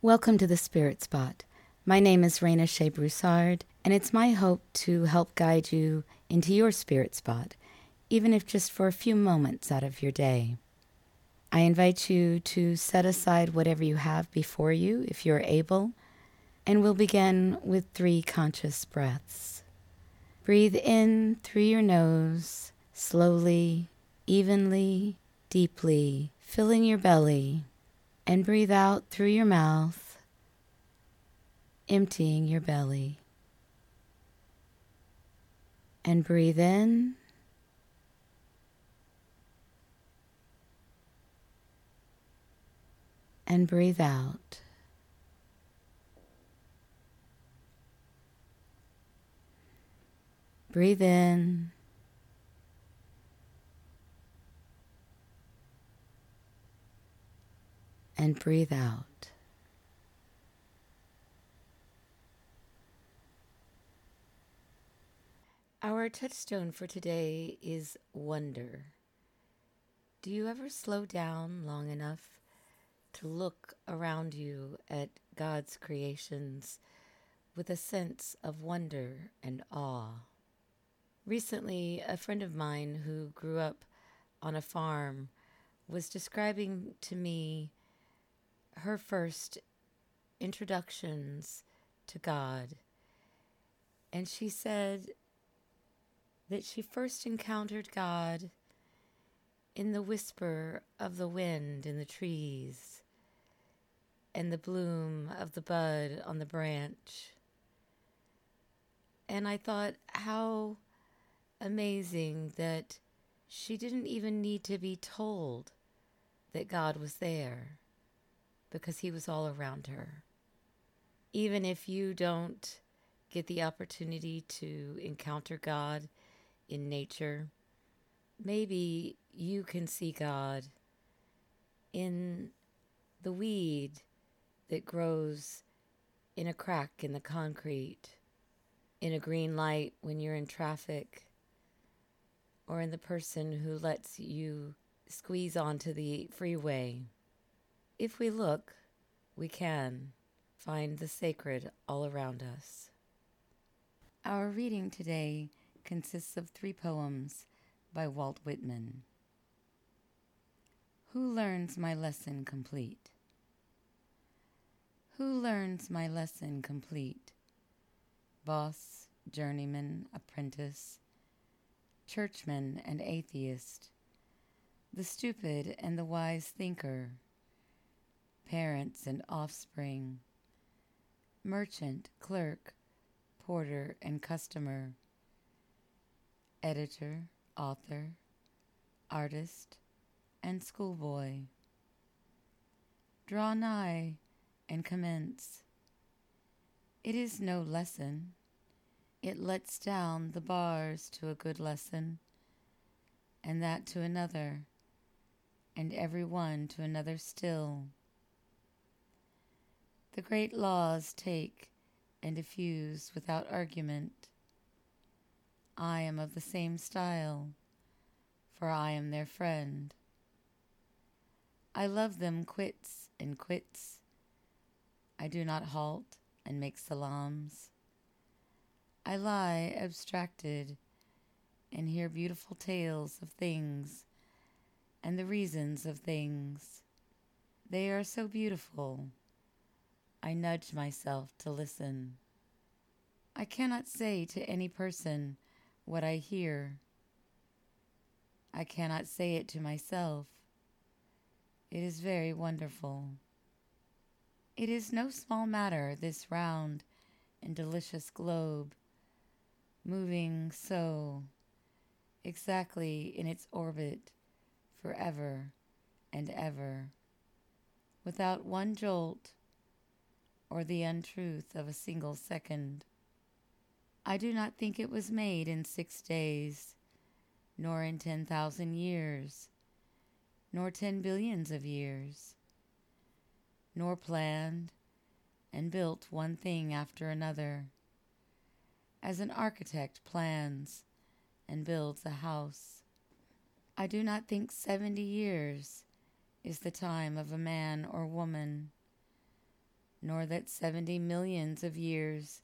Welcome to the Spirit Spot. My name is Raina Shea Broussard, and it's my hope to help guide you into your spirit spot, even if just for a few moments out of your day. I invite you to set aside whatever you have before you, if you're able, and we'll begin with three conscious breaths. Breathe in through your nose, slowly, evenly, deeply, filling your belly and breathe out through your mouth, emptying your belly. And breathe in. And breathe out. Breathe in. And breathe out. Our touchstone for today is wonder. Do you ever slow down long enough to look around you at God's creations with a sense of wonder and awe? Recently, a friend of mine who grew up on a farm was describing to me her first introductions to God. And she said that she first encountered God in the whisper of the wind in the trees and the bloom of the bud on the branch. And I thought, how amazing that she didn't even need to be told that God was there because He was all around her. Even if you don't get the opportunity to encounter God in nature, maybe you can see God in the weed that grows in a crack in the concrete, in a green light when you're in traffic, or in the person who lets you squeeze onto the freeway. If we look, we can find the sacred all around us. Our reading today consists of three poems by Walt Whitman. Who learns my lesson complete? Who learns my lesson complete? Boss, journeyman, apprentice, churchman, and atheist, the stupid and the wise thinker parents and offspring, merchant, clerk, porter, and customer, editor, author, artist, and schoolboy. Draw nigh and commence. It is no lesson. It lets down the bars to a good lesson, and that to another, and every one to another still. The great laws take and diffuse without argument. I am of the same style, for I am their friend. I love them quits and quits. I do not halt and make salams. I lie abstracted and hear beautiful tales of things and the reasons of things. They are so beautiful I nudge myself to listen. I cannot say to any person what I hear. I cannot say it to myself. It is very wonderful. It is no small matter, this round and delicious globe, moving so exactly in its orbit forever and ever, without one jolt or the untruth of a single second. I do not think it was made in six days, nor in ten thousand years, nor ten billions of years, nor planned and built one thing after another, as an architect plans and builds a house. I do not think seventy years is the time of a man or woman nor that seventy millions of years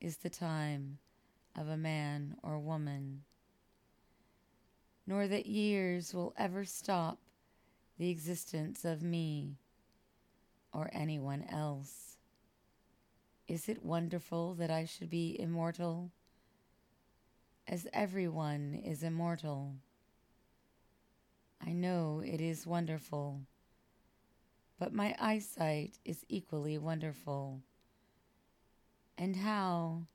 is the time of a man or woman, nor that years will ever stop the existence of me or anyone else. Is it wonderful that I should be immortal? As everyone is immortal. I know it is wonderful, but my eyesight is equally wonderful. And how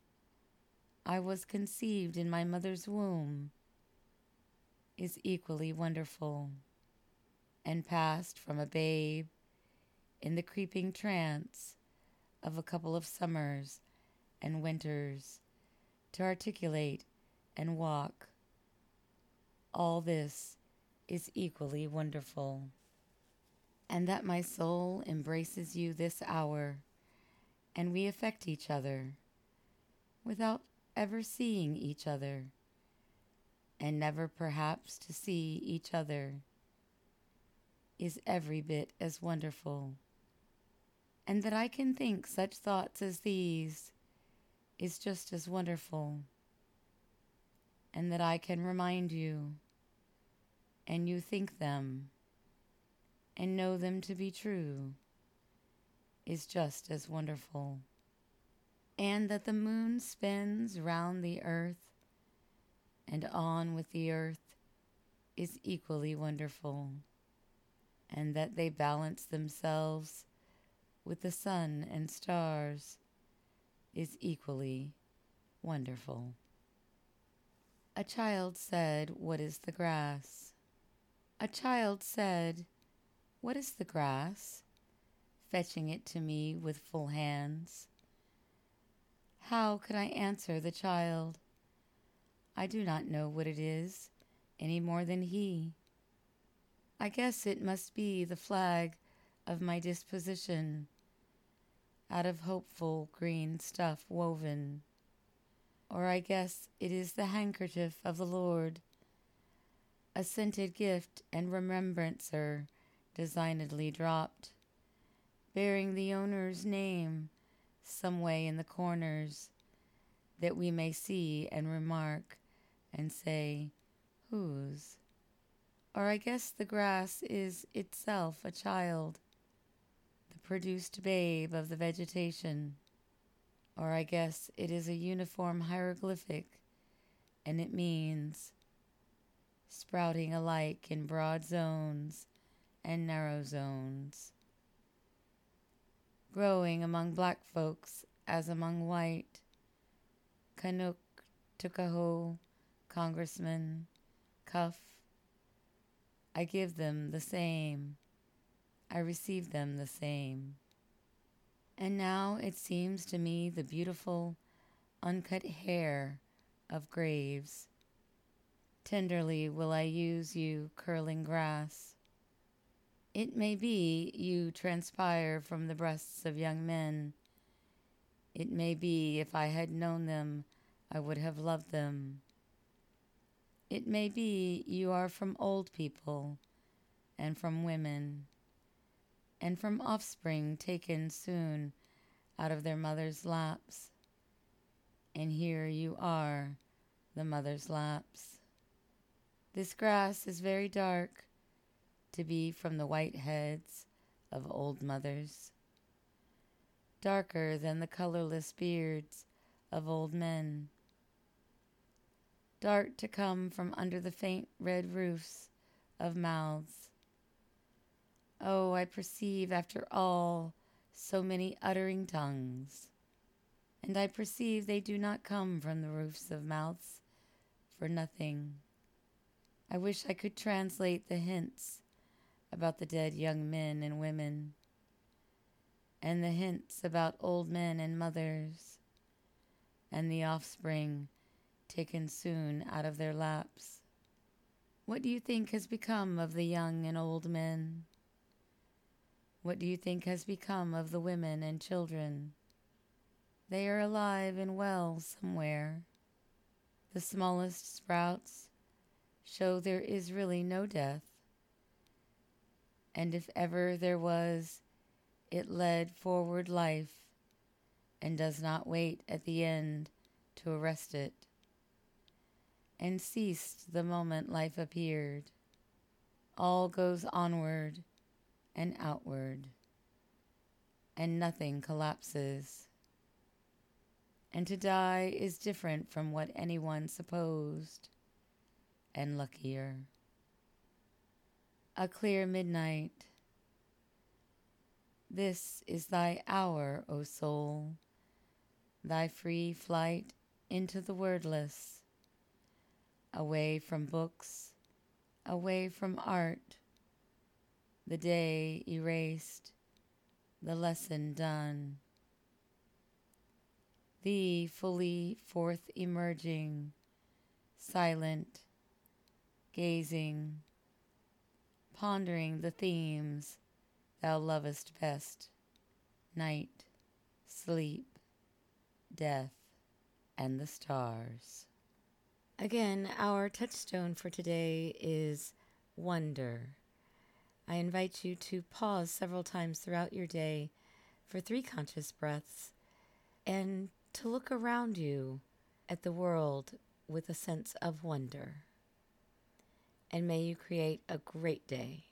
I was conceived in my mother's womb is equally wonderful, and passed from a babe in the creeping trance of a couple of summers and winters to articulate and walk. All this is equally wonderful. And that my soul embraces you this hour, and we affect each other without ever seeing each other, and never perhaps to see each other, is every bit as wonderful. And that I can think such thoughts as these is just as wonderful. And that I can remind you, and you think them, and know them to be true, is just as wonderful and that the moon spins round the earth and on with the earth is equally wonderful, and that they balance themselves with the sun and stars is equally wonderful. A child said, What is the grass? A child said, What is the grass? fetching it to me with full hands. How could I answer the child? I do not know what it is, any more than he. I guess it must be the flag of my disposition, out of hopeful green stuff woven. Or I guess it is the handkerchief of the Lord, a scented gift and remembrancer designedly dropped, bearing the owner's name some way in the corners that we may see and remark and say, Whose? Or I guess the grass is itself a child, the produced babe of the vegetation. Or I guess it is a uniform hieroglyphic, and it means sprouting alike in broad zones and narrow zones growing among black folks as among white. Canuck, Tuckahoe, Congressman, Cuff. I give them the same. I receive them the same. And now it seems to me the beautiful, uncut hair of graves. Tenderly will I use you, curling grass. It may be you transpire from the breasts of young men. It may be if I had known them, I would have loved them. It may be you are from old people and from women and from offspring taken soon out of their mother's laps. And here you are, the mother's laps. This grass is very dark to be from the white heads of old mothers, darker than the colorless beards of old men, dark to come from under the faint red roofs of mouths. Oh, I perceive after all so many uttering tongues, and I perceive they do not come from the roofs of mouths for nothing. I wish I could translate the hints about the dead young men and women, and the hints about old men and mothers, and the offspring taken soon out of their laps. What do you think has become of the young and old men? What do you think has become of the women and children? They are alive and well somewhere. The smallest sprouts show there is really no death and if ever there was, it led forward life and does not wait at the end to arrest it, and ceased the moment life appeared. All goes onward and outward, and nothing collapses. And to die is different from what anyone supposed, and luckier. A clear midnight. This is thy hour, O soul, thy free flight into the wordless, away from books, away from art, the day erased, the lesson done. Thee fully forth emerging, silent, gazing, pondering the themes thou lovest best night, sleep, death, and the stars. Again, our touchstone for today is wonder. I invite you to pause several times throughout your day for three conscious breaths and to look around you at the world with a sense of wonder. And may you create a great day.